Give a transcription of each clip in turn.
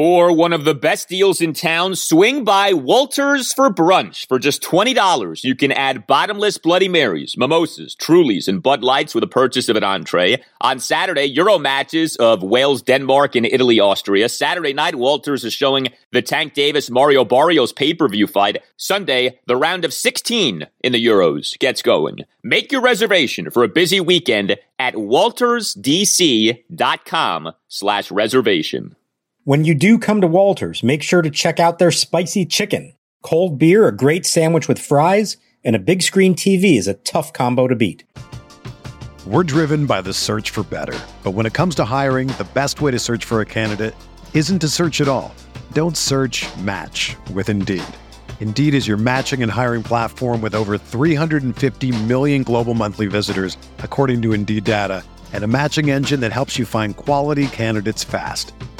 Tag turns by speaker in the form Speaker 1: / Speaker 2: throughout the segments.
Speaker 1: For one of the best deals in town, swing by Walters for brunch. For just $20, you can add bottomless Bloody Marys, mimosas, Trulies, and Bud Lights with a purchase of an entree. On Saturday, Euro matches of Wales, Denmark, and Italy, Austria. Saturday night, Walters is showing the Tank Davis Mario Barrios pay-per-view fight. Sunday, the round of 16 in the Euros gets going. Make your reservation for a busy weekend at waltersdc.com slash reservation.
Speaker 2: When you do come to Walters, make sure to check out their spicy chicken. Cold beer, a great sandwich with fries, and a big screen TV is a tough combo to beat.
Speaker 3: We're driven by the search for better. But when it comes to hiring, the best way to search for a candidate isn't to search at all. Don't search match with Indeed. Indeed is your matching and hiring platform with over 350 million global monthly visitors, according to Indeed data, and a matching engine that helps you find quality candidates fast.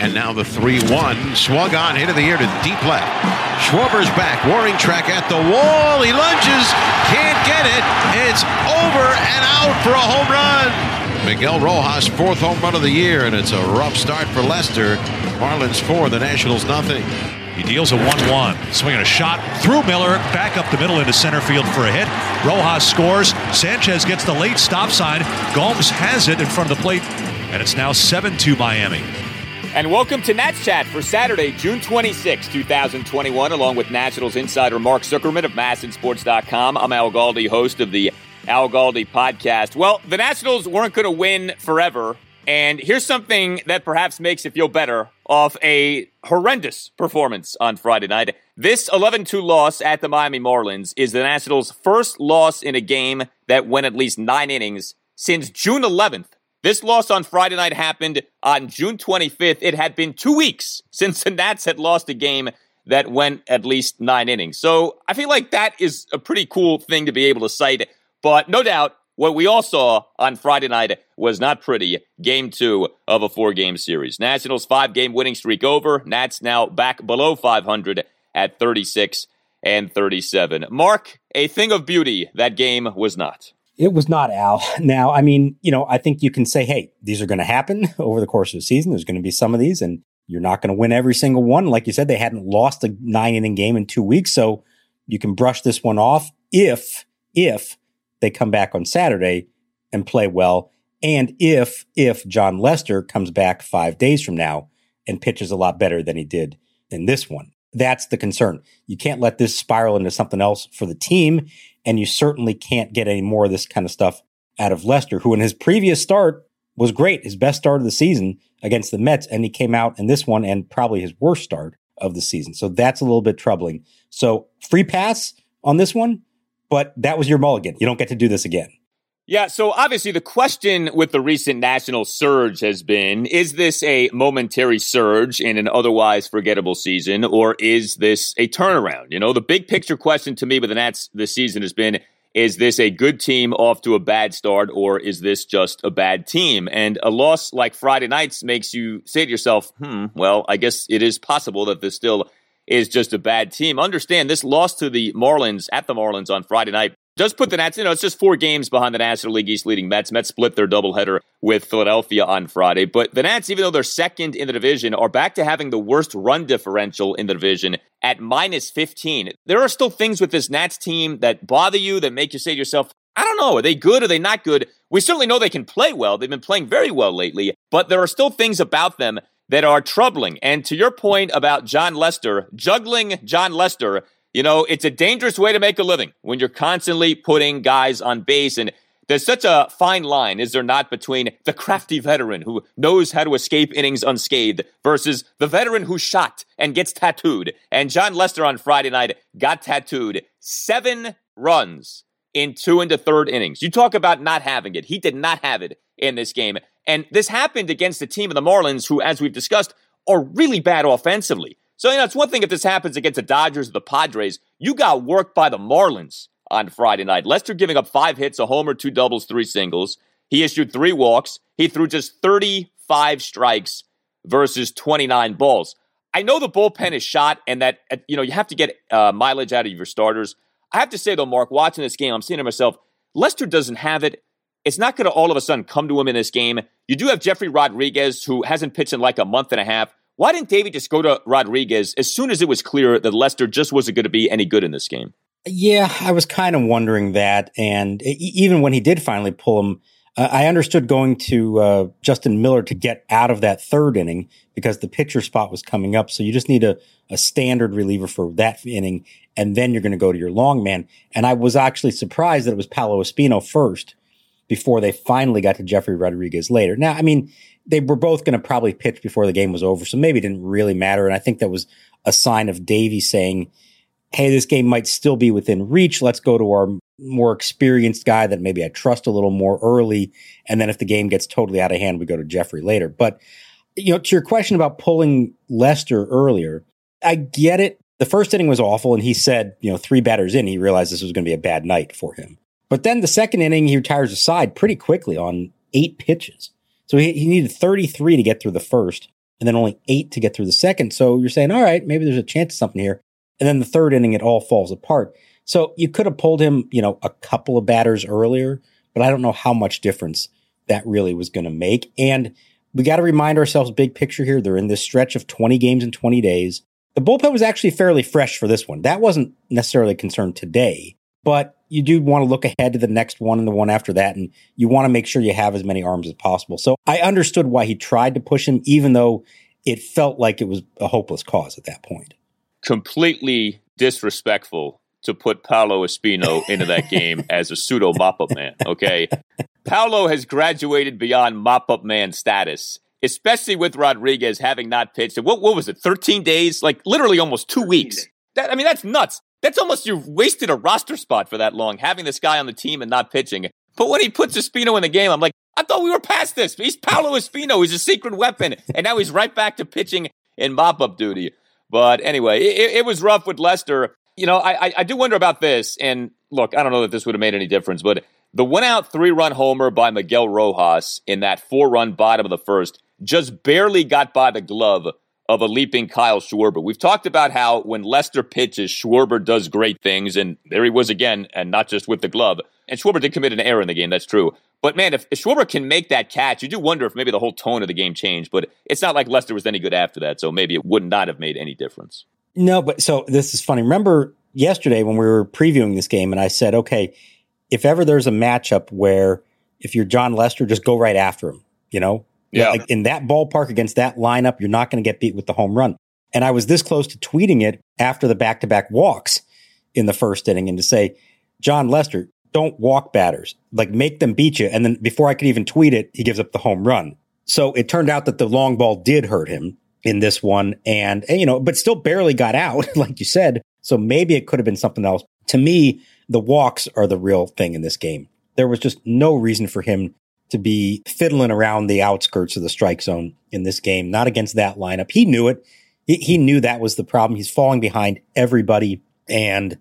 Speaker 4: And now the 3 1 swung on into the air to deep left. Schwarber's back. Warning track at the wall. He lunges. Can't get it. It's over and out for a home run. Miguel Rojas, fourth home run of the year, and it's a rough start for Lester. Marlins four, the Nationals nothing.
Speaker 5: He deals a 1 1. Swinging a shot through Miller, back up the middle into center field for a hit. Rojas scores. Sanchez gets the late stop sign. Gomes has it in front of the plate, and it's now 7 2 Miami.
Speaker 1: And welcome to Nats Chat for Saturday, June 26, 2021, along with Nationals insider Mark Zuckerman of MASNsports.com. I'm Al Galdi, host of the Al Galdi podcast. Well, the Nationals weren't going to win forever. And here's something that perhaps makes it feel better off a horrendous performance on Friday night. This 11 2 loss at the Miami Marlins is the Nationals' first loss in a game that went at least nine innings since June 11th. This loss on Friday night happened on June 25th. It had been two weeks since the Nats had lost a game that went at least nine innings. So I feel like that is a pretty cool thing to be able to cite. But no doubt, what we all saw on Friday night was not pretty. Game two of a four game series. Nationals five game winning streak over. Nats now back below 500 at 36 and 37. Mark, a thing of beauty, that game was not.
Speaker 2: It was not Al. Now, I mean, you know, I think you can say, hey, these are going to happen over the course of the season. There's going to be some of these, and you're not going to win every single one. Like you said, they hadn't lost a nine inning game in two weeks. So you can brush this one off if, if they come back on Saturday and play well. And if, if Jon Lester comes back five days from now and pitches a lot better than he did in this one. That's the concern. You can't let this spiral into something else for the team. And you certainly can't get any more of this kind of stuff out of Lester, who in his previous start was great, his best start of the season against the Mets. And he came out in this one and probably his worst start of the season. So that's a little bit troubling. So free pass on this one, but that was your mulligan. You don't get to do this again.
Speaker 1: Yeah, so obviously the question with the recent national surge has been is this a momentary surge in an otherwise forgettable season, or is this a turnaround? You know, the big picture question to me with the Nats this season has been is this a good team off to a bad start, or is this just a bad team? And a loss like Friday night's makes you say to yourself, hmm, well, I guess it is possible that this still is just a bad team. Understand this loss to the Marlins at the Marlins on Friday night does put the Nats, you know, it's just four games behind the National League East leading Mets. Mets split their doubleheader with Philadelphia on Friday. But the Nats, even though they're second in the division, are back to having the worst run differential in the division at minus 15. There are still things with this Nats team that bother you, that make you say to yourself, I don't know, are they good? Are they not good? We certainly know they can play well. They've been playing very well lately, but there are still things about them that are troubling. And to your point about Jon Lester, juggling Jon Lester, you know, it's a dangerous way to make a living when you're constantly putting guys on base. And There's such a fine line, is there not, between the crafty veteran who knows how to escape innings unscathed versus the veteran who shot and gets tattooed. And Jon Lester on Friday night got tattooed seven runs in two and the third innings. You talk about not having it. He did not have it in this game. And this happened against the team of the Marlins, who, as we've discussed, are really bad offensively. So, you know, it's one thing if this happens against the Dodgers or the Padres. You got worked by the Marlins on Friday night. Lester giving up five hits, a homer, two doubles, three singles. He issued three walks. He threw just 35 strikes versus 29 balls. I know the bullpen is shot and that, you know, you have to get uh, mileage out of your starters. I have to say, though, Mark, watching this game, I'm saying to myself, Lester doesn't have it. It's not going to all of a sudden come to him in this game. You do have Jefry Rodriguez, who hasn't pitched in like a month and a half. Why didn't David just go to Rodriguez as soon as it was clear that Lester just wasn't going to be any good in this game?
Speaker 2: Yeah, I was kind of wondering that. And even when he did finally pull him, uh, I understood going to uh, Justin Miller to get out of that third inning because the pitcher spot was coming up. So you just need a, a standard reliever for that inning, and then you're going to go to your long man. And I was actually surprised that it was Paolo Espino first before they finally got to Jefry Rodriguez later. Now, I mean, they were both going to probably pitch before the game was over, so maybe it didn't really matter. And I think that was a sign of Davey saying, hey, this game might still be within reach. Let's go to our more experienced guy that maybe I trust a little more early. And then if the game gets totally out of hand, we go to Jefry later. But, you know, to your question about pulling Lester earlier, I get it. The first inning was awful. And he said, you know, three batters in, he realized this was going to be a bad night for him. But then the second inning, he retires aside pretty quickly on eight pitches. So he, he needed 33 to get through the first and then only eight to get through the second. So you're saying, all right, maybe there's a chance of something here. And then the third inning, it all falls apart. So you could have pulled him, you know, a couple of batters earlier, but I don't know how much difference that really was going to make. And we got to remind ourselves big picture here. They're in this stretch of 20 games in 20 days. The bullpen was actually fairly fresh for this one. That wasn't necessarily a concern today, but you do want to look ahead to the next one and the one after that. And you want to make sure you have as many arms as possible. So I understood why he tried to push him, even though it felt like it was a hopeless cause at that point
Speaker 1: completely disrespectful to put Paolo Espino into that game as a pseudo mop up man. Okay. Paolo has graduated beyond mop up man status, especially with Rodriguez having not pitched. What, what was it, 13 days? Like literally almost two weeks. That, I mean, that's nuts. That's almost you've wasted a roster spot for that long, having this guy on the team and not pitching. But when he puts Espino in the game, I'm like, I thought we were past this. He's Paolo Espino. He's a secret weapon. And now he's right back to pitching in mop up duty. But anyway, it, it was rough with Lester. You know, I, I do wonder about this. And look, I don't know that this would have made any difference, but the one out three run homer by Miguel Rojas in that four run bottom of the first just barely got by the glove of a leaping Kyle Schwarber. We've talked about how when Lester pitches, Schwarber does great things, and there he was again, and not just with the glove. And Schwarber did commit an error in the game, that's true. But man, if, if Schwarber can make that catch, you do wonder if maybe the whole tone of the game changed. But it's not like Lester was any good after that, so maybe it would not have made any difference.
Speaker 2: No, but so this is funny. Remember yesterday when we were previewing this game, and I said, okay, if ever there's a matchup where if you're Jon Lester, just go right after him. You know,
Speaker 1: yeah.
Speaker 2: Like in that ballpark against that lineup, you're not going to get beat with the home run. And I was this close to tweeting it after the back to back walks in the first inning and to say, Jon Lester, don't walk batters, like make them beat you. And then before I could even tweet it, he gives up the home run. So it turned out that the long ball did hurt him in this one. And, and you know, but still barely got out, like you said. So maybe it could have been something else. To me, the walks are the real thing in this game. There was just no reason for him to be fiddling around the outskirts of the strike zone in this game, not against that lineup. He knew it. He, he knew that was the problem. He's falling behind everybody. And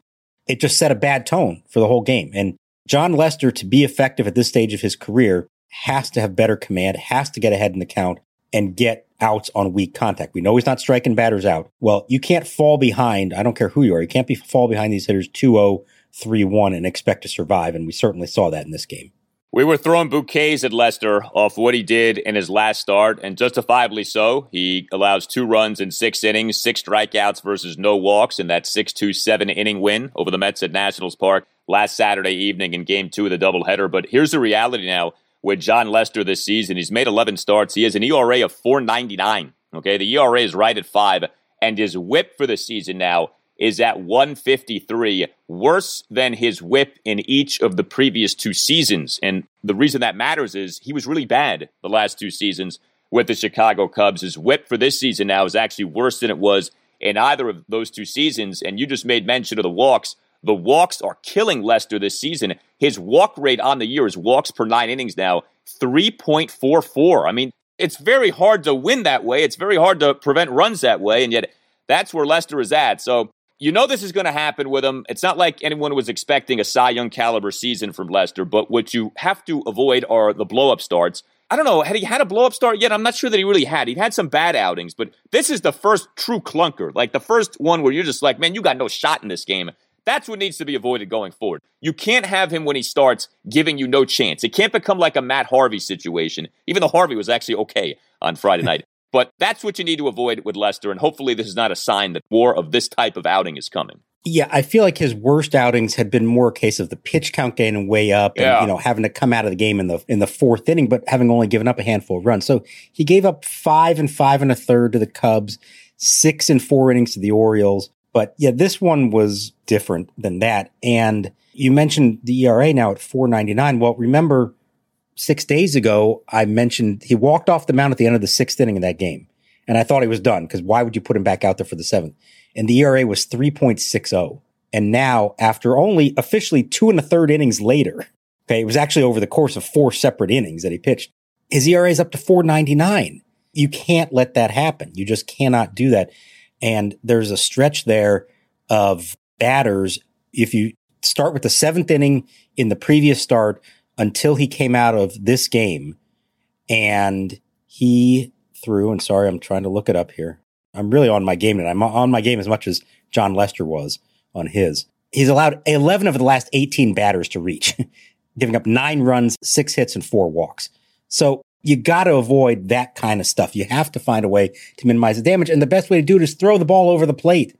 Speaker 2: it just set a bad tone for the whole game. And Jon Lester, to be effective at this stage of his career, has to have better command, has to get ahead in the count and get outs on weak contact. We know he's not striking batters out. Well, you can't fall behind. I don't care who you are. You can't be fall behind these hitters 2-0, 3-1 and expect to survive. And we certainly saw that in this game.
Speaker 1: We were throwing bouquets at Lester off what he did in his last start, and justifiably so. He allows two runs in six innings, six strikeouts versus no walks in that 6 2 7 inning win over the Mets at Nationals Park last Saturday evening in game two of the doubleheader. But here's the reality now with Jon Lester this season. He's made 11 starts. He has an ERA of 499. Okay, the ERA is right at five, and his whip for the season now is at 153, worse than his whip in each of the previous two seasons. And the reason that matters is he was really bad the last two seasons with the Chicago Cubs. His whip for this season now is actually worse than it was in either of those two seasons. And you just made mention of the walks. The walks are killing Lester this season. His walk rate on the year, his walks per nine innings now, 3.44. I mean, it's very hard to win that way. It's very hard to prevent runs that way. And yet, that's where Lester is at. So you know this is going to happen with him. It's not like anyone was expecting a Cy Young caliber season from Lester, but what you have to avoid are the blow up starts. I don't know, had he had a blow up start yet? I'm not sure that he really had. He'd had some bad outings, but this is the first true clunker. Like the first one where you're just like, man, you got no shot in this game. That's what needs to be avoided going forward. You can't have him when he starts giving you no chance. It can't become like a Matt Harvey situation, even though Harvey was actually okay on Friday night. But that's what you need to avoid with Lester, and hopefully this is not a sign that more of this type of outing is coming.
Speaker 2: Yeah, I feel like his worst outings had been more a case of the pitch count getting way up and
Speaker 1: Yeah.
Speaker 2: you know having to come out of the game in the in the fourth inning, but having only given up a handful of runs. So he gave up five and five and a third to the Cubs, six and four innings to the Orioles. But yeah, this one was different than that. And you mentioned the ERA now at four ninety nine. Well, remember six days ago I mentioned he walked off the mound at the end of the sixth inning of that game, and I thought he was done because why would you put him back out there for the seventh? and the ERA was 3.60. And now, after only officially two and a third innings later, okay, it was actually over the course of four separate innings that he pitched, his ERA is up to 499. You can't let that happen. You just cannot do that. And there's a stretch there of batters. If you start with the seventh inning in the previous start until he came out of this game, and he threw, and sorry, I'm trying to look it up here. I'm really on my game tonight. I'm on my game as much as Jon Lester was on his. He's allowed 11 of the last 18 batters to reach, giving up nine runs, six hits, and four walks. So you got to avoid that kind of stuff. You have to find a way to minimize the damage. And the best way to do it is throw the ball over the plate.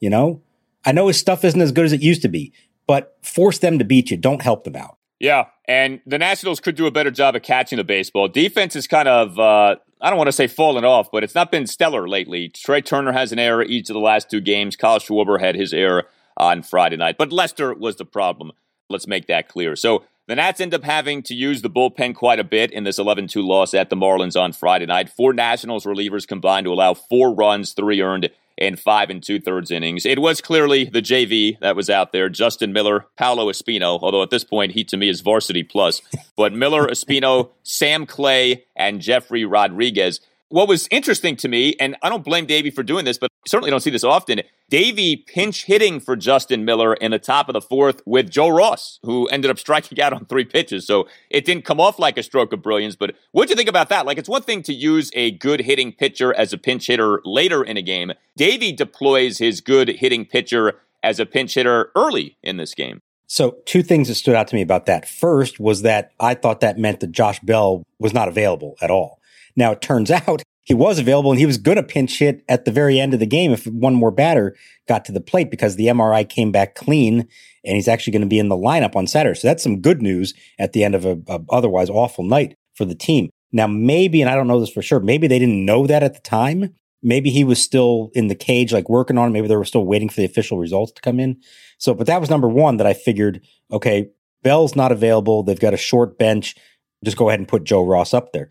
Speaker 2: You know, I know his stuff isn't as good as it used to be, but force them to beat you. Don't help them out.
Speaker 1: Yeah, and the Nationals could do a better job of catching the baseball. Defense is kind of, uh, I don't want to say fallen off, but it's not been stellar lately. Trea Turner has an error each of the last two games. Kyle Schwarber had his error on Friday night, but Lester was the problem. Let's make that clear. So the Nats end up having to use the bullpen quite a bit in this 11 2 loss at the Marlins on Friday night. Four Nationals relievers combined to allow four runs, three earned, in five and two thirds innings. It was clearly the JV that was out there Justin Miller, Paolo Espino, although at this point he to me is varsity plus. But Miller, Espino, Sam Clay, and Jefry Rodriguez. What was interesting to me, and I don't blame Davey for doing this, but certainly don't see this often. Davey pinch hitting for Justin Miller in the top of the fourth with Joe Ross, who ended up striking out on three pitches. So it didn't come off like a stroke of brilliance. But what'd you think about that? Like, it's one thing to use a good hitting pitcher as a pinch hitter later in a game. Davey deploys his good hitting pitcher as a pinch hitter early in this game.
Speaker 2: So, two things that stood out to me about that. First was that I thought that meant that Josh Bell was not available at all. Now, it turns out he was available and he was going to pinch hit at the very end of the game if one more batter got to the plate because the MRI came back clean and he's actually going to be in the lineup on Saturday. So, that's some good news at the end of a, a otherwise awful night for the team. Now, maybe, and I don't know this for sure, maybe they didn't know that at the time. Maybe he was still in the cage, like working on it. Maybe they were still waiting for the official results to come in. So, but that was number one that I figured, okay, Bell's not available. They've got a short bench. Just go ahead and put Joe Ross up there.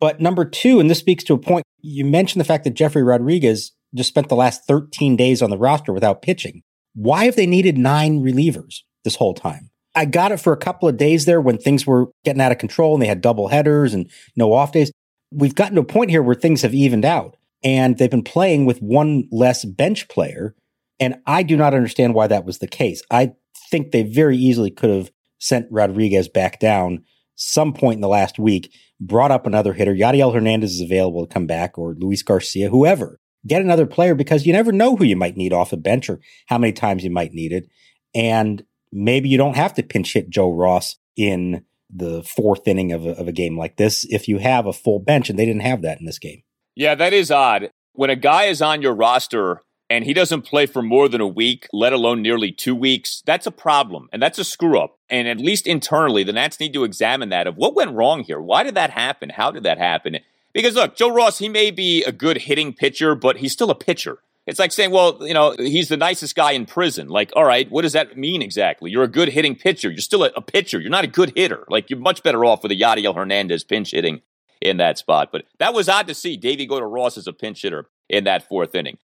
Speaker 2: But number two, and this speaks to a point, you mentioned the fact that Jefry Rodriguez just spent the last 13 days on the roster without pitching. Why have they needed nine relievers this whole time? I got it for a couple of days there when things were getting out of control and they had double headers and no off days. We've gotten to a point here where things have evened out and they've been playing with one less bench player. And I do not understand why that was the case. I think they very easily could have sent Rodriguez back down some point in the last week, brought up another hitter. Yadiel Hernandez is available to come back or Luis Garcia, whoever. Get another player because you never know who you might need off the bench or how many times you might need it. And maybe you don't have to pinch hit Joe Ross in the fourth inning of a, of a game like this if you have a full bench, and they didn't have that in this game.
Speaker 1: Yeah, that is odd. When a guy is on your roster and he doesn't play for more than a week, let alone nearly two weeks, that's a problem. And that's a screw up. And at least internally, the Nats need to examine that of what went wrong here. Why did that happen? How did that happen? Because look, Joe Ross, he may be a good hitting pitcher, but he's still a pitcher. It's like saying, well, you know, he's the nicest guy in prison. Like, all right, what does that mean exactly? You're a good hitting pitcher. You're still a, a pitcher. You're not a good hitter. Like, you're much better off with a Yadiel Hernandez pinch hitting in that spot. But that was odd to see Davey go to Ross as a pinch hitter in that fourth inning.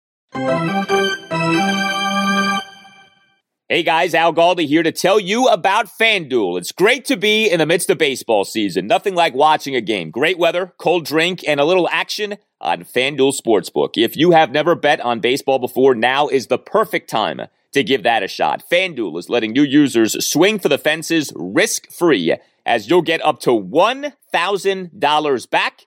Speaker 1: Hey guys, Al Galdi here to tell you about FanDuel. It's great to be in the midst of baseball season. Nothing like watching a game. Great weather, cold drink, and a little action on FanDuel Sportsbook. If you have never bet on baseball before, now is the perfect time to give that a shot. FanDuel is letting new users swing for the fences risk free as you'll get up to $1,000 back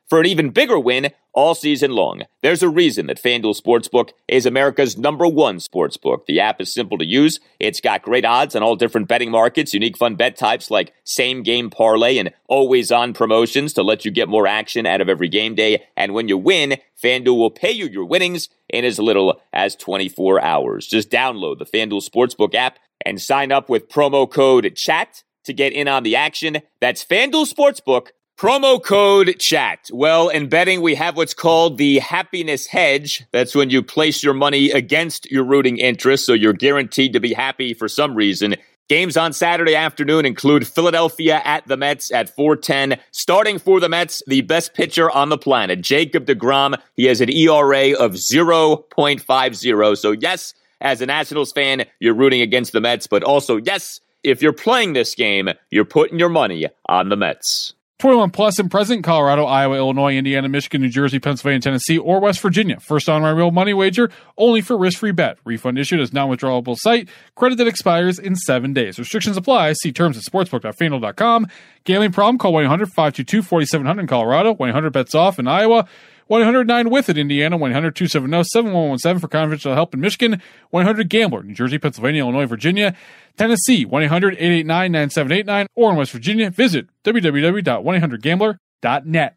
Speaker 1: for an even bigger win all season long. There's a reason that FanDuel Sportsbook is America's number one sportsbook. The app is simple to use. It's got great odds on all different betting markets, unique fun bet types like same game parlay and always on promotions to let you get more action out of every game day. And when you win, FanDuel will pay you your winnings in as little as 24 hours. Just download the FanDuel Sportsbook app and sign up with promo code CHAT to get in on the action. That's FanDuel Sportsbook Promo code chat. Well, in betting, we have what's called the happiness hedge. That's when you place your money against your rooting interest, so you're guaranteed to be happy for some reason. Games on Saturday afternoon include Philadelphia at the Mets at 410. Starting for the Mets, the best pitcher on the planet, Jacob DeGrom. He has an ERA of 0.50. So, yes, as a Nationals fan, you're rooting against the Mets, but also, yes, if you're playing this game, you're putting your money on the Mets.
Speaker 6: 21 plus and present Colorado, Iowa, Illinois, Indiana, Michigan, New Jersey, Pennsylvania, Tennessee, or West Virginia. First on my real money wager, only for risk-free bet. Refund issued as non-withdrawable site. Credit that expires in seven days. Restrictions apply. See terms at sportsbook.fanduel.com. Gambling problem? Call 1-800-522-4700 in Colorado. 1-800-BETS OFF in Iowa. 109 with it, Indiana, 100 270 7117 for confidential help in Michigan, 100 Gambler, New Jersey, Pennsylvania, Illinois, Virginia, Tennessee, 1 800 889 9789, or in West Virginia, visit www.1800gambler.net.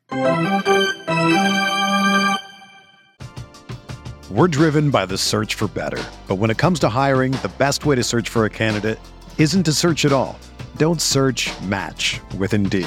Speaker 3: We're driven by the search for better. But when it comes to hiring, the best way to search for a candidate isn't to search at all. Don't search match with Indeed.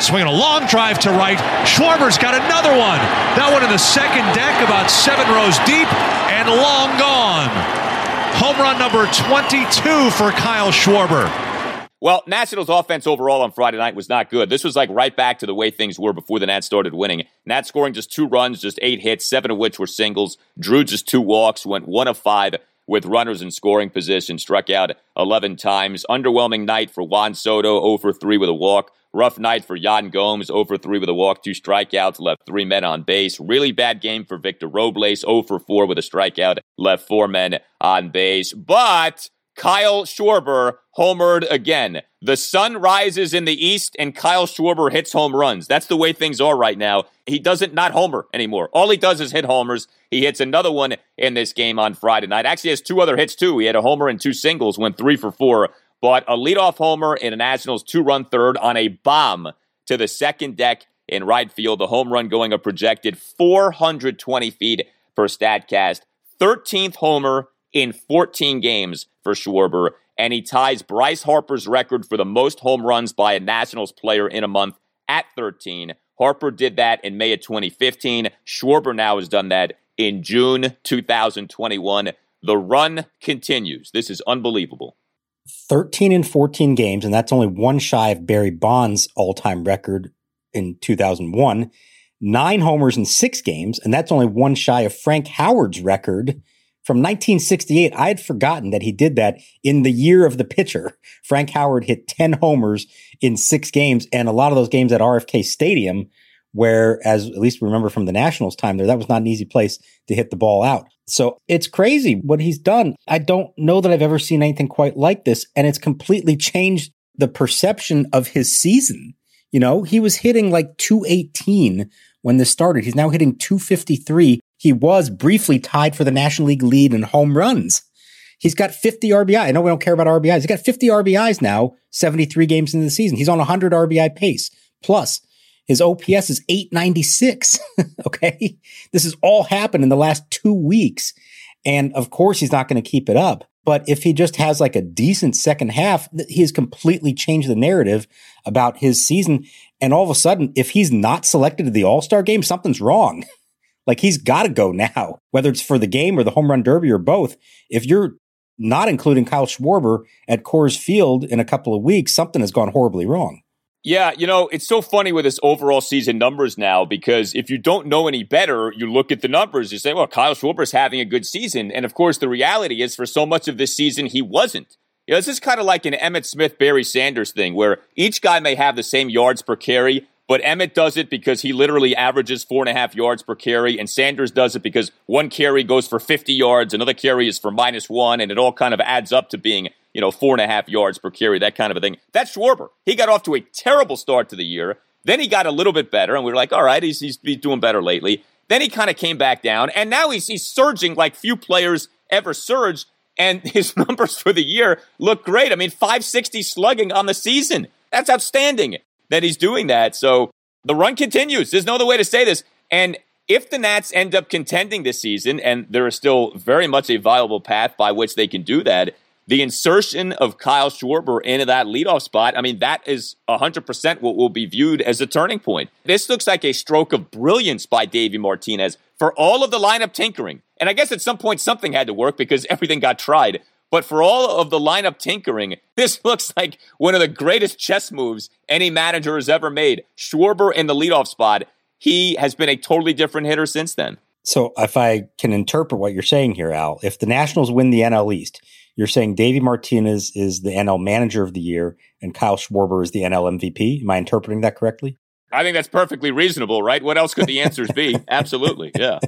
Speaker 5: Swinging a long drive to right. Schwarber's got another one. That one in the second deck, about seven rows deep, and long gone. Home run number 22 for Kyle Schwarber.
Speaker 1: Well, Nationals offense overall on Friday night was not good. This was like right back to the way things were before the Nats started winning. Nats scoring just two runs, just eight hits, seven of which were singles. Drew just two walks, went one of five with runners in scoring position, struck out 11 times. Underwhelming night for Juan Soto, 0 for 3 with a walk. Rough night for Yan Gomes, 0 for 3 with a walk, two strikeouts, left three men on base. Really bad game for Victor Robles, 0 for 4 with a strikeout, left four men on base. But Kyle Schwarber homered again. The sun rises in the east and Kyle Schwarber hits home runs. That's the way things are right now. He doesn't not homer anymore. All he does is hit homers. He hits another one in this game on Friday night. Actually has two other hits too. He had a homer and two singles, went three for four. But a leadoff homer in a Nationals two-run third on a bomb to the second deck in right field. The home run going a projected 420 feet per Statcast. 13th homer in 14 games for Schwarber, and he ties Bryce Harper's record for the most home runs by a Nationals player in a month at 13. Harper did that in May of 2015. Schwarber now has done that in June 2021. The run continues. This is unbelievable.
Speaker 2: 13 and 14 games, and that's only one shy of Barry Bonds' all time record in 2001. Nine homers in six games, and that's only one shy of Frank Howard's record from 1968, I had forgotten that he did that in the year of the pitcher. Frank Howard hit 10 homers in six games, and a lot of those games at RFK Stadium, where, as at least we remember from the Nationals time there, that was not an easy place to hit the ball out. So it's crazy what he's done. I don't know that I've ever seen anything quite like this, and it's completely changed the perception of his season. You know, he was hitting like 218 when this started. He's now hitting 253 he was briefly tied for the National League lead in home runs. He's got 50 RBI. I know we don't care about RBIs. He's got 50 RBIs now, 73 games into the season. He's on a 100 RBI pace. Plus, his OPS is 896. okay. This has all happened in the last two weeks. And of course, he's not going to keep it up. But if he just has like a decent second half, he has completely changed the narrative about his season. And all of a sudden, if he's not selected to the All Star game, something's wrong. Like he's got to go now, whether it's for the game or the home run derby or both. If you're not including Kyle Schwarber at Coors Field in a couple of weeks, something has gone horribly wrong.
Speaker 1: Yeah, you know, it's so funny with this overall season numbers now because if you don't know any better, you look at the numbers, you say, well, Kyle Schwarber's having a good season. And of course, the reality is for so much of this season, he wasn't. You know, this is kind of like an Emmitt Smith, Barry Sanders thing where each guy may have the same yards per carry, but Emmitt does it because he literally averages four and a half yards per carry, and Sanders does it because one carry goes for 50 yards, another carry is for minus one, and it all kind of adds up to being, you know, four and a half yards per carry, that kind of a thing. That's Schwarber. He got off to a terrible start to the year. Then he got a little bit better, and we were like, all right, he's, he's, he's doing better lately. Then he kind of came back down, and now he's, he's surging like few players ever surged, and his numbers for the year look great. I mean, 560 slugging on the season. That's outstanding that he's doing that. So the run continues. There's no other way to say this. And if the Nats end up contending this season, and there is still very much a viable path by which they can do that, the insertion of Kyle Schwarber into that leadoff spot, I mean, that is 100% what will be viewed as a turning point. This looks like a stroke of brilliance by Davey Martinez for all of the lineup tinkering. And I guess at some point something had to work because everything got tried. But for all of the lineup tinkering, this looks like one of the greatest chess moves any manager has ever made. Schwarber in the leadoff spot, he has been a totally different hitter since then.
Speaker 2: So, if I can interpret what you're saying here, Al, if the Nationals win the NL East, you're saying Davey Martinez is the NL Manager of the Year and Kyle Schwarber is the NL MVP. Am I interpreting that correctly?
Speaker 1: I think that's perfectly reasonable, right? What else could the answers be? Absolutely. Yeah.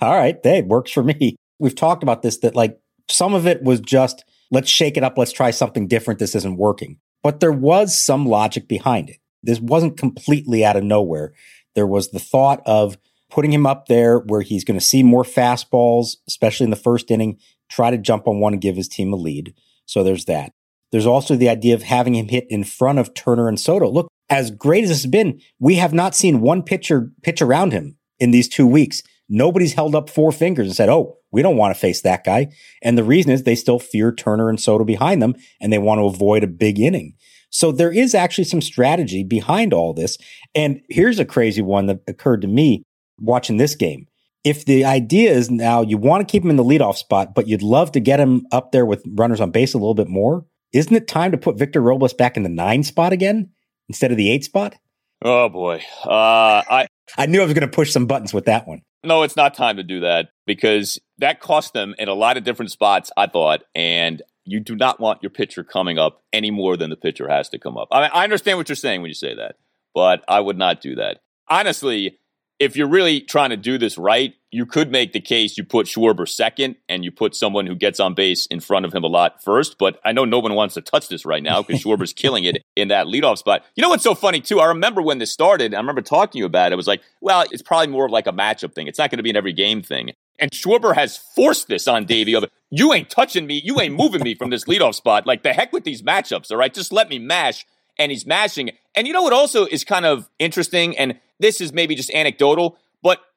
Speaker 2: All right. Hey, works for me. We've talked about this that like some of it was just, let's shake it up. Let's try something different. This isn't working. But there was some logic behind it. This wasn't completely out of nowhere. There was the thought of putting him up there where he's going to see more fastballs, especially in the first inning, try to jump on one and give his team a lead. So there's that. There's also the idea of having him hit in front of Turner and Soto. Look, as great as this has been, we have not seen one pitcher pitch around him in these two weeks. Nobody's held up four fingers and said, Oh, we don't want to face that guy. And the reason is they still fear Turner and Soto behind them and they want to avoid a big inning. So there is actually some strategy behind all this. And here's a crazy one that occurred to me watching this game. If the idea is now you want to keep him in the leadoff spot, but you'd love to get him up there with runners on base a little bit more, isn't it time to put Victor Robles back in the nine spot again instead of the eight spot?
Speaker 1: Oh boy, uh, I
Speaker 2: I knew I was going to push some buttons with that one.
Speaker 1: No, it's not time to do that because that cost them in a lot of different spots, I thought. And you do not want your pitcher coming up any more than the pitcher has to come up. I, mean, I understand what you're saying when you say that, but I would not do that. Honestly, if you're really trying to do this right, you could make the case you put Schwarber second and you put someone who gets on base in front of him a lot first. But I know no one wants to touch this right now because Schwarber's killing it in that leadoff spot. You know what's so funny too? I remember when this started. I remember talking to you about it. It was like, well, it's probably more of like a matchup thing. It's not going to be an every game thing. And Schwarber has forced this on Davey of you ain't touching me, you ain't moving me from this leadoff spot. Like the heck with these matchups, all right? Just let me mash. And he's mashing. And you know what also is kind of interesting, and this is maybe just anecdotal,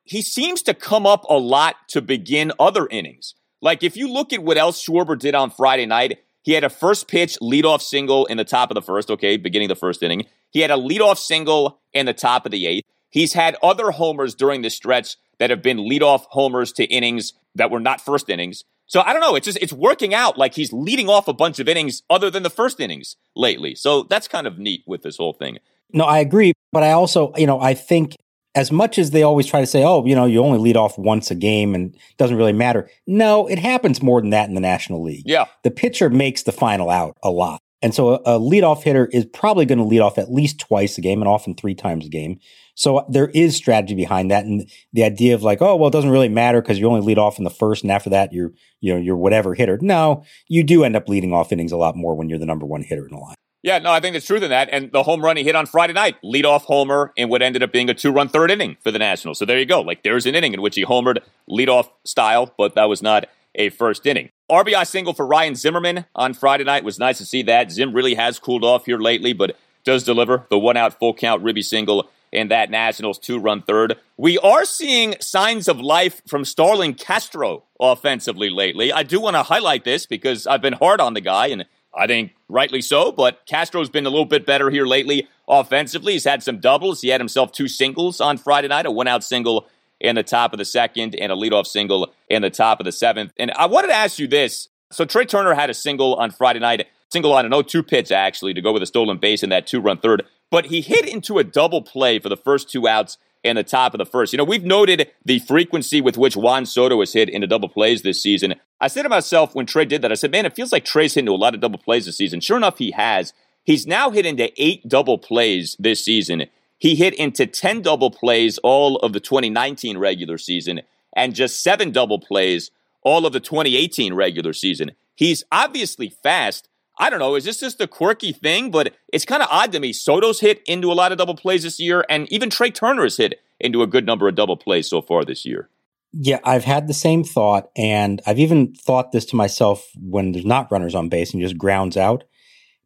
Speaker 1: he seems to come up a lot to begin other innings. Like if you look at what else Schwarber did on Friday night, he had a first pitch leadoff single in the top of the first, okay, beginning the first inning. He had a leadoff single in the top of the eighth. He's had other homers during this stretch that have been leadoff homers to innings that were not first innings. So I don't know. It's just it's working out like he's leading off a bunch of innings other than the first innings lately. So that's kind of neat with this whole thing.
Speaker 2: No, I agree, but I also, you know, I think as much as they always try to say, "Oh, you know, you only lead off once a game and it doesn't really matter." No, it happens more than that in the National League.
Speaker 1: Yeah,
Speaker 2: the pitcher makes the final out a lot. And so a, a leadoff hitter is probably going to lead off at least twice a game and often three times a game. So there is strategy behind that. And the idea of like, oh, well, it doesn't really matter because you only lead off in the first and after that you're, you know, you're whatever hitter. No, you do end up leading off innings a lot more when you're the number one hitter in the line.
Speaker 1: Yeah, no, I think there's truth in that. And the home run he hit on Friday night, lead off homer in what ended up being a two run third inning for the Nationals. So there you go. Like there's an inning in which he homered lead off style, but that was not a first inning. RBI single for Ryan Zimmerman on Friday night was nice to see that. Zim really has cooled off here lately, but does deliver the one out full count ribby single in that Nationals two run third. We are seeing signs of life from Starlin Castro offensively lately. I do want to highlight this because I've been hard on the guy, and I think rightly so, but Castro's been a little bit better here lately offensively. He's had some doubles. He had himself two singles on Friday night, a one out single in the top of the second and a leadoff single in the top of the seventh. And I wanted to ask you this. So Trea Turner had a single on Friday night, single on an 0-2 pitch actually to go with a stolen base in that two-run third, but he hit into a double play for the first two outs in the top of the first. You know, we've noted the frequency with which Juan Soto has hit into double plays this season. I said to myself when Trea did that, I said, man, it feels like Trea's hit into a lot of double plays this season. Sure enough, he has. He's now hit into eight double plays this season. He hit into 10 double plays all of the 2019 regular season and just seven double plays all of the 2018 regular season. He's obviously fast. I don't know. Is this just a quirky thing? But it's kind of odd to me. Soto's hit into a lot of double plays this year, and even Trea Turner has hit into a good number of double plays so far this year.
Speaker 2: Yeah, I've had the same thought, and I've even thought this to myself when there's not runners on base and just grounds out.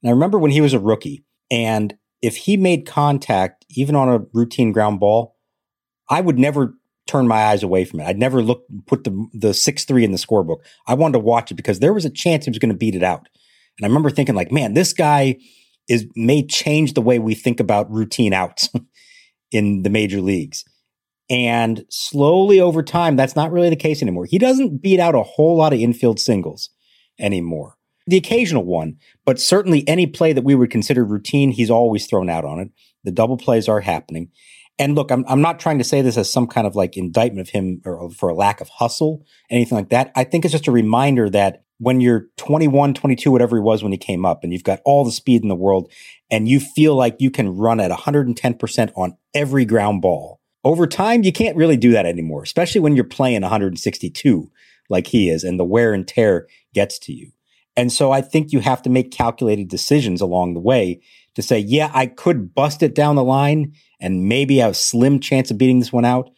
Speaker 2: And I remember when he was a rookie, and if he made contact, even on a routine ground ball, I would never turn my eyes away from it. I'd never look put the the six three in the scorebook. I wanted to watch it because there was a chance he was going to beat it out. And I remember thinking, like, man, this guy is may change the way we think about routine outs in the major leagues. And slowly over time, that's not really the case anymore. He doesn't beat out a whole lot of infield singles anymore the occasional one, but certainly any play that we would consider routine, he's always thrown out on it. The double plays are happening. And look, I'm, I'm not trying to say this as some kind of like indictment of him or for a lack of hustle, anything like that. I think it's just a reminder that when you're 21, 22, whatever he was when he came up, and you've got all the speed in the world, and you feel like you can run at 110% on every ground ball, over time, you can't really do that anymore, especially when you're playing 162 like he is, and the wear and tear gets to you. And so I think you have to make calculated decisions along the way to say, yeah, I could bust it down the line and maybe have a slim chance of beating this one out.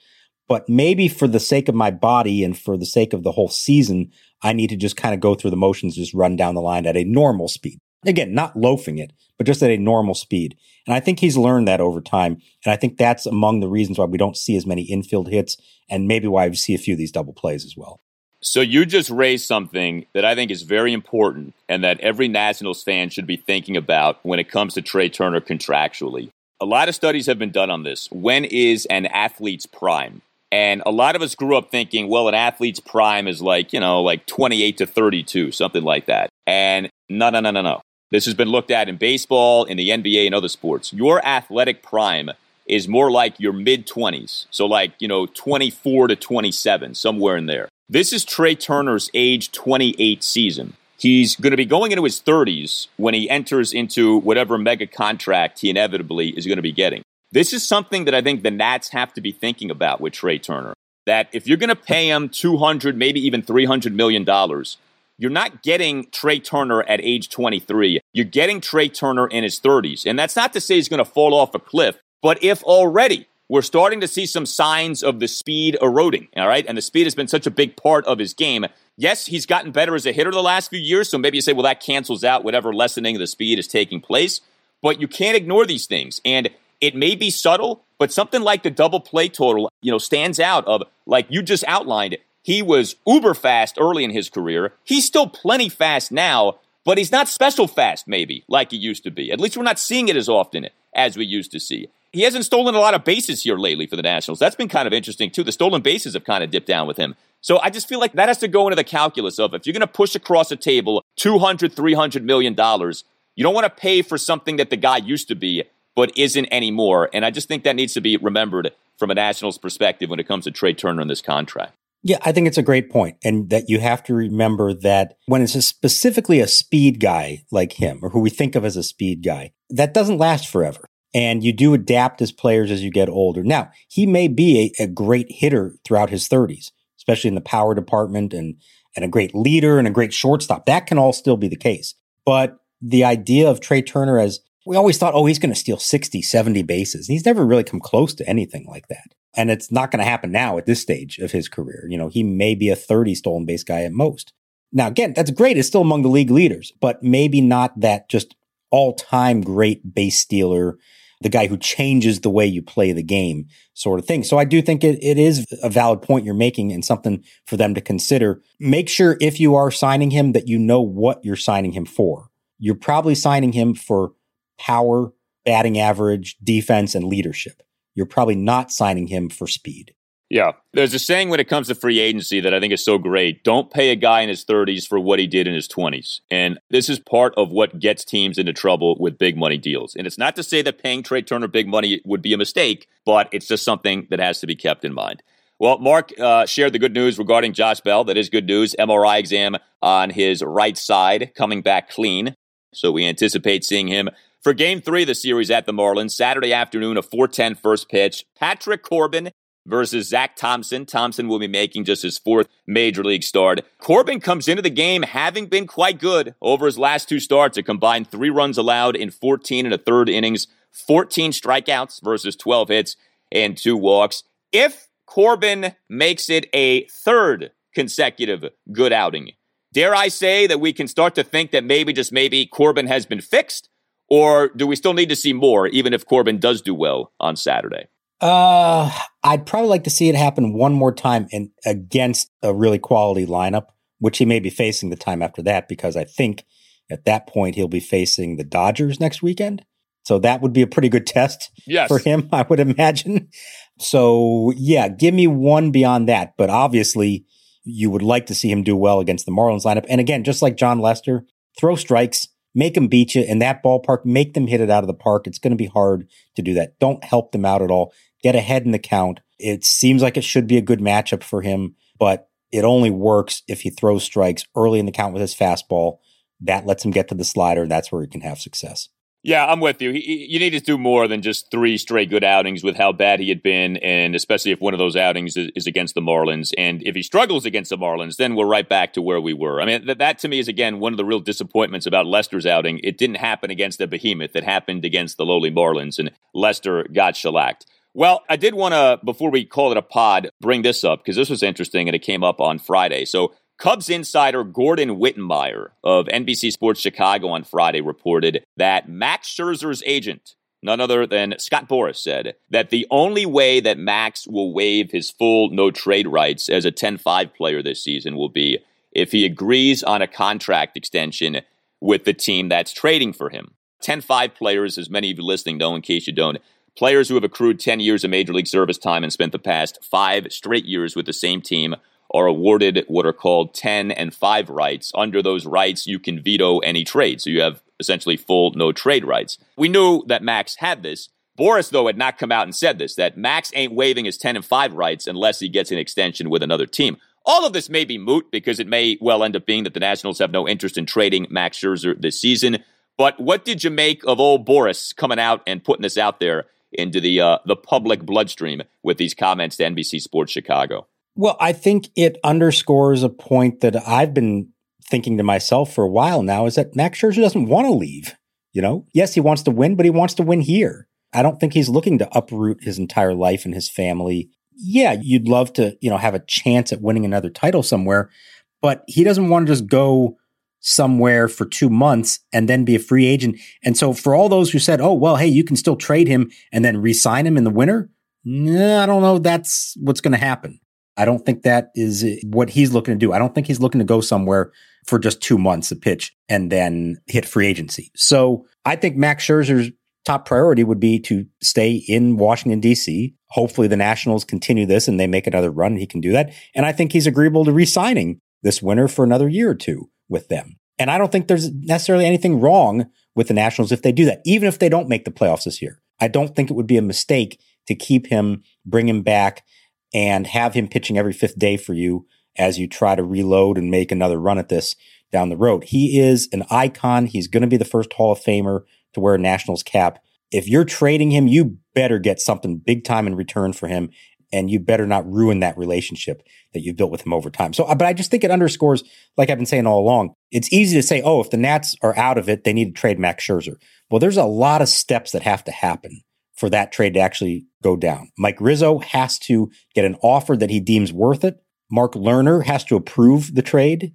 Speaker 2: But maybe for the sake of my body and for the sake of the whole season, I need to just kind of go through the motions, just run down the line at a normal speed. Again, not loafing it, but just at a normal speed. And I think he's learned that over time. And I think that's among the reasons why we don't see as many infield hits and maybe why we see a few of these double plays as well.
Speaker 1: So you just raised something that I think is very important and that every Nationals fan should be thinking about when it comes to Trea Turner contractually. A lot of studies have been done on this. When is an athlete's prime? And a lot of us grew up thinking, well, an athlete's prime is like, you know, like 28 to 32, something like that. And no, no, no, no, no. This has been looked at in baseball, in the NBA, and other sports. Your athletic prime is more like your mid 20s. So, like, you know, 24 to 27, somewhere in there. This is Trea Turner's age 28 season. He's going to be going into his 30s when he enters into whatever mega contract he inevitably is going to be getting. This is something that I think the Nats have to be thinking about with Trea Turner. that if you're going to pay him 200, maybe even 300 million dollars, you're not getting Trea Turner at age 23. You're getting Trea Turner in his 30s. And that's not to say he's going to fall off a cliff, but if already we're starting to see some signs of the speed eroding, all right? And the speed has been such a big part of his game. Yes, he's gotten better as a hitter the last few years, so maybe you say, well, that cancels out whatever lessening of the speed is taking place. But you can't ignore these things. And it may be subtle, but something like the double play total, you know, stands out of like you just outlined. It. He was uber fast early in his career. He's still plenty fast now, but he's not special fast, maybe, like he used to be. At least we're not seeing it as often as we used to see. He hasn't stolen a lot of bases here lately for the Nationals. That's been kind of interesting, too. The stolen bases have kind of dipped down with him. So I just feel like that has to go into the calculus of if you're going to push across a table 200, 300 million dollars, you don't want to pay for something that the guy used to be but isn't anymore. And I just think that needs to be remembered from a Nationals perspective when it comes to Trea Turner in this contract.
Speaker 2: Yeah, I think it's a great point, and that you have to remember that when it's a specifically a speed guy like him, or who we think of as a speed guy, that doesn't last forever. And you do adapt as players as you get older. Now, he may be a, a great hitter throughout his 30s, especially in the power department, and and a great leader and a great shortstop. That can all still be the case. But the idea of Trea Turner as we always thought, oh, he's going to steal 60, 70 bases. He's never really come close to anything like that. And it's not going to happen now at this stage of his career. You know, he may be a 30 stolen base guy at most. Now, again, that's great. It's still among the league leaders, but maybe not that just all time great base stealer, the guy who changes the way you play the game sort of thing. So I do think it, it is a valid point you're making and something for them to consider. Make sure if you are signing him that you know what you're signing him for. You're probably signing him for power, batting average, defense, and leadership. You're probably not signing him for speed.
Speaker 1: Yeah. There's a saying when it comes to free agency that I think is so great. Don't pay a guy in his 30s for what he did in his 20s. And this is part of what gets teams into trouble with big money deals. And it's not to say that paying Trea Turner big money would be a mistake, but it's just something that has to be kept in mind. Well, Mark uh, shared the good news regarding Josh Bell. That is good news. MRI exam on his right side coming back clean. So we anticipate seeing him for game three of the series at the Marlins, Saturday afternoon, a 410 first pitch. Patrick Corbin versus Zach Thompson. Thompson will be making just his fourth major league start. Corbin comes into the game having been quite good over his last two starts, a combined three runs allowed in 14 and a third innings, 14 strikeouts versus 12 hits and two walks. If Corbin makes it a third consecutive good outing, dare I say that we can start to think that maybe, just maybe, Corbin has been fixed? Or do we still need to see more, even if Corbin does do well on Saturday?
Speaker 2: Uh, I'd probably like to see it happen one more time in against a really quality lineup, which he may be facing the time after that, because I think at that point he'll be facing the Dodgers next weekend. So that would be a pretty good test
Speaker 1: yes.
Speaker 2: for him, I would imagine. So yeah, give me one beyond that. But obviously, you would like to see him do well against the Marlins lineup. And again, just like Jon Lester, throw strikes, make them beat you in that ballpark, make them hit it out of the park. It's going to be hard to do that. Don't help them out at all. Get ahead in the count. It seems like it should be a good matchup for him, but it only works if he throws strikes early in the count with his fastball. That lets him get to the slider. That's where he can have success.
Speaker 1: Yeah, I'm with you. He, you need to do more than just three straight good outings with how bad he had been, and especially if one of those outings is, is, against the Marlins. And if he struggles against the Marlins, then we're right back to where we were. I mean, that, that to me is, again, one of the real disappointments about Lester's outing. It didn't happen against the behemoth, it happened against the lowly Marlins, and Lester got shellacked. Well, I did want to, before we call it a pod, bring this up because this was interesting and it came up on Friday. So, Cubs insider Gordon Wittenmyer of NBC Sports Chicago on Friday reported that Max Scherzer's agent, none other than Scott Boras, said that the only way that Max will waive his full no trade rights as a 10 5 player this season will be if he agrees on a contract extension with the team that's trading for him. 10 5 players, as many of you listening know, in case you don't, players who have accrued 10 years of major league service time and spent the past five straight years with the same team are awarded what are called 10 and 5 rights. Under those rights, you can veto any trade. So you have essentially full no trade rights. We knew that Max had this. Boras, though, had not come out and said this that Max ain't waiving his 10 and 5 rights unless he gets an extension with another team. All of this may be moot because it may well end up being that the Nationals have no interest in trading Max Scherzer this season. But what did you make of old Boras coming out and putting this out there into the uh, the public bloodstream with these comments to NBC Sports Chicago?
Speaker 2: Well, I think it underscores a point that I've been thinking to myself for a while now is that Max Scherzer doesn't want to leave. You know, yes, he wants to win, but he wants to win here. I don't think he's looking to uproot his entire life and his family. Yeah, you'd love to, you know, have a chance at winning another title somewhere, but he doesn't want to just go somewhere for two months and then be a free agent. And so for all those who said, oh, well, hey, you can still trade him and then re-sign him in the winter. Nah, I don't know. That's what's going to happen. I don't think that is what he's looking to do. I don't think he's looking to go somewhere for just two months a pitch and then hit free agency. So I think Max Scherzer's top priority would be to stay in Washington, D.C. Hopefully the Nationals continue this and they make another run. He can do that. And I think he's agreeable to re-signing this winter for another year or two with them. And I don't think there's necessarily anything wrong with the Nationals if they do that, even if they don't make the playoffs this year. I don't think it would be a mistake to keep him, bring him back, and have him pitching every fifth day for you as you try to reload and make another run at this down the road. He is an icon. He's going to be the first Hall of Famer to wear a Nationals cap. If you're trading him, you better get something big time in return for him and you better not ruin that relationship that you've built with him over time. So, uh, but I just think it underscores, like I've been saying all along, it's easy to say, oh, if the Nats are out of it, they need to trade Max Scherzer. Well, there's a lot of steps that have to happen for that trade to actually go down. Mike Rizzo has to get an offer that he deems worth it. Mark Lerner has to approve the trade.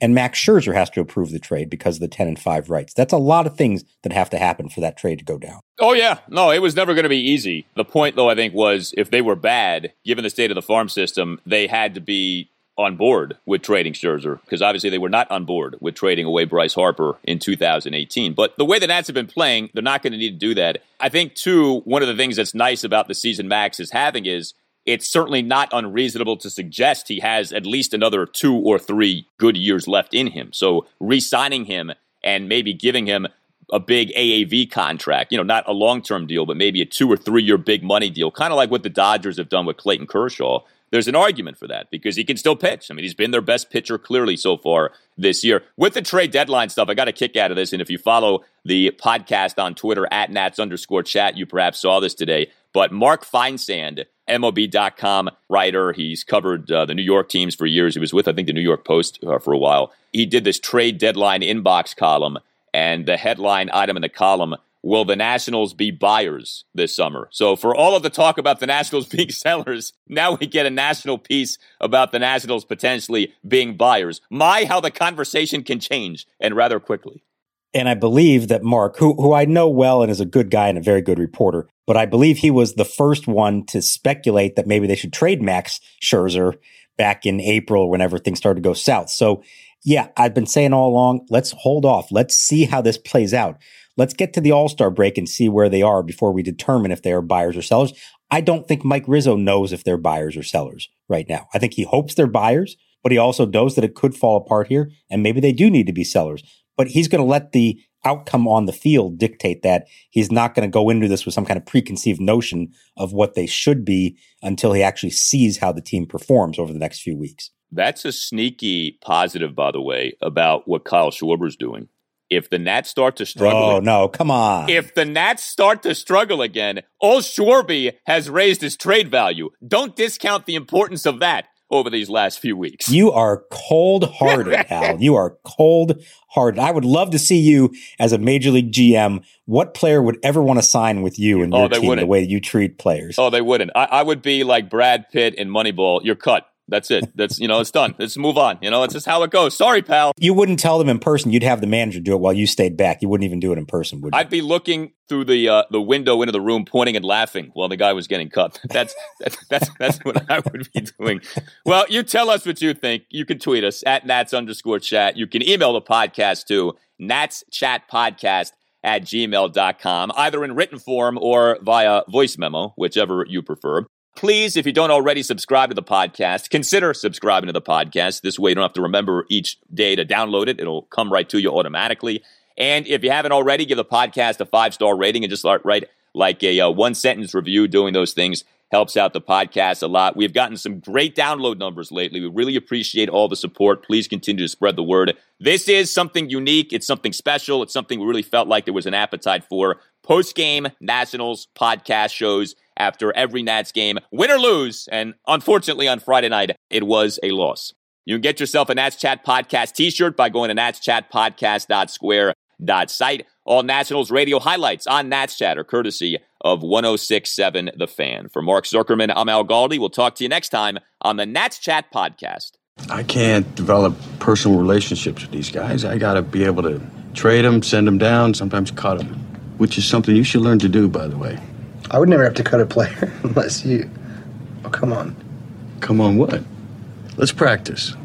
Speaker 2: And Max Scherzer has to approve the trade because of the 10 and 5 rights. That's a lot of things that have to happen for that trade to go down.
Speaker 1: Oh, yeah. No, it was never going to be easy. The point, though, I think, was if they were bad, given the state of the farm system, they had to be on board with trading Scherzer because obviously they were not on board with trading away Bryce Harper in 2018. But the way the Nats have been playing, they're not going to need to do that. I think, too, one of the things that's nice about the season Max is having is it's certainly not unreasonable to suggest he has at least another two or three good years left in him. So re signing him and maybe giving him a big AAV contract, you know, not a long term deal, but maybe a two or three year big money deal, kind of like what the Dodgers have done with Clayton Kershaw. There's an argument for that because he can still pitch. I mean, he's been their best pitcher clearly so far this year. With the trade deadline stuff, I got a kick out of this. And if you follow the podcast on Twitter at Nats underscore chat, you perhaps saw this today. But Mark Feinsand, MLB.com writer, he's covered uh, the New York teams for years. He was with, I think, the New York Post uh, for a while. He did this trade deadline inbox column, and the headline item in the column Will the Nationals be buyers this summer? So, for all of the talk about the Nationals being sellers, now we get a national piece about the Nationals potentially being buyers. My, how the conversation can change and rather quickly.
Speaker 2: And I believe that Mark, who, who I know well and is a good guy and a very good reporter, but I believe he was the first one to speculate that maybe they should trade Max Scherzer back in April whenever things started to go south. So, yeah, I've been saying all along, let's hold off. Let's see how this plays out. Let's get to the All Star break and see where they are before we determine if they are buyers or sellers. I don't think Mike Rizzo knows if they're buyers or sellers right now. I think he hopes they're buyers, but he also knows that it could fall apart here and maybe they do need to be sellers but he's going to let the outcome on the field dictate that. He's not going to go into this with some kind of preconceived notion of what they should be until he actually sees how the team performs over the next few weeks.
Speaker 1: That's a sneaky positive, by the way, about what Kyle Schwarber's doing. If the Nats start to struggle,
Speaker 2: oh no, come on!
Speaker 1: If the Nats start to struggle again, old Schwarby has raised his trade value. Don't discount the importance of that over these last few weeks.
Speaker 2: You are cold hearted, Al. You are cold hearted. I would love to see you as a major league GM. What player would ever want to sign with you and oh, your oh, team wouldn't. the way you treat players?
Speaker 1: Oh, they wouldn't. I, I would be like Brad Pitt in Moneyball. You're cut. That's it. That's you know, it's done. Let's move on. You know, it's just how it goes. Sorry, pal.
Speaker 2: You wouldn't tell them in person. You'd have the manager do it while you stayed back. You wouldn't even do it in person, would you?
Speaker 1: I'd be looking through the uh, the window into the room, pointing and laughing while the guy was getting cut. That's that's that's, that's what I would be doing. Well, you tell us what you think. You can tweet us at Nats underscore chat. You can email the podcast to Nats Chat Podcast at gmail.com, either in written form or via voice memo, whichever you prefer. Please, if you don't already subscribe to the podcast, consider subscribing to the podcast. This way, you don't have to remember each day to download it. It'll come right to you automatically. And if you haven't already, give the podcast a five star rating and just write like a uh, one sentence review. Doing those things helps out the podcast a lot. We've gotten some great download numbers lately. We really appreciate all the support. Please continue to spread the word. This is something unique. It's something special. It's something we really felt like there was an appetite for. Post game Nationals podcast shows after every Nats game, win or lose. And unfortunately, on Friday night, it was a loss. You can get yourself a Nats Chat Podcast t shirt by going to natschatpodcast.square.site. All Nationals radio highlights on Nats Chat are courtesy of 1067 The Fan. For Mark Zuckerman, I'm Al Galdi. We'll talk to you next time on the Nats Chat Podcast.
Speaker 7: I can't develop personal relationships with these guys. I got to be able to trade them, send them down, sometimes cut them, which is something you should learn to do, by the way.
Speaker 8: I would never have to cut a player unless you. Oh, come on.
Speaker 7: Come on, what? Let's practice.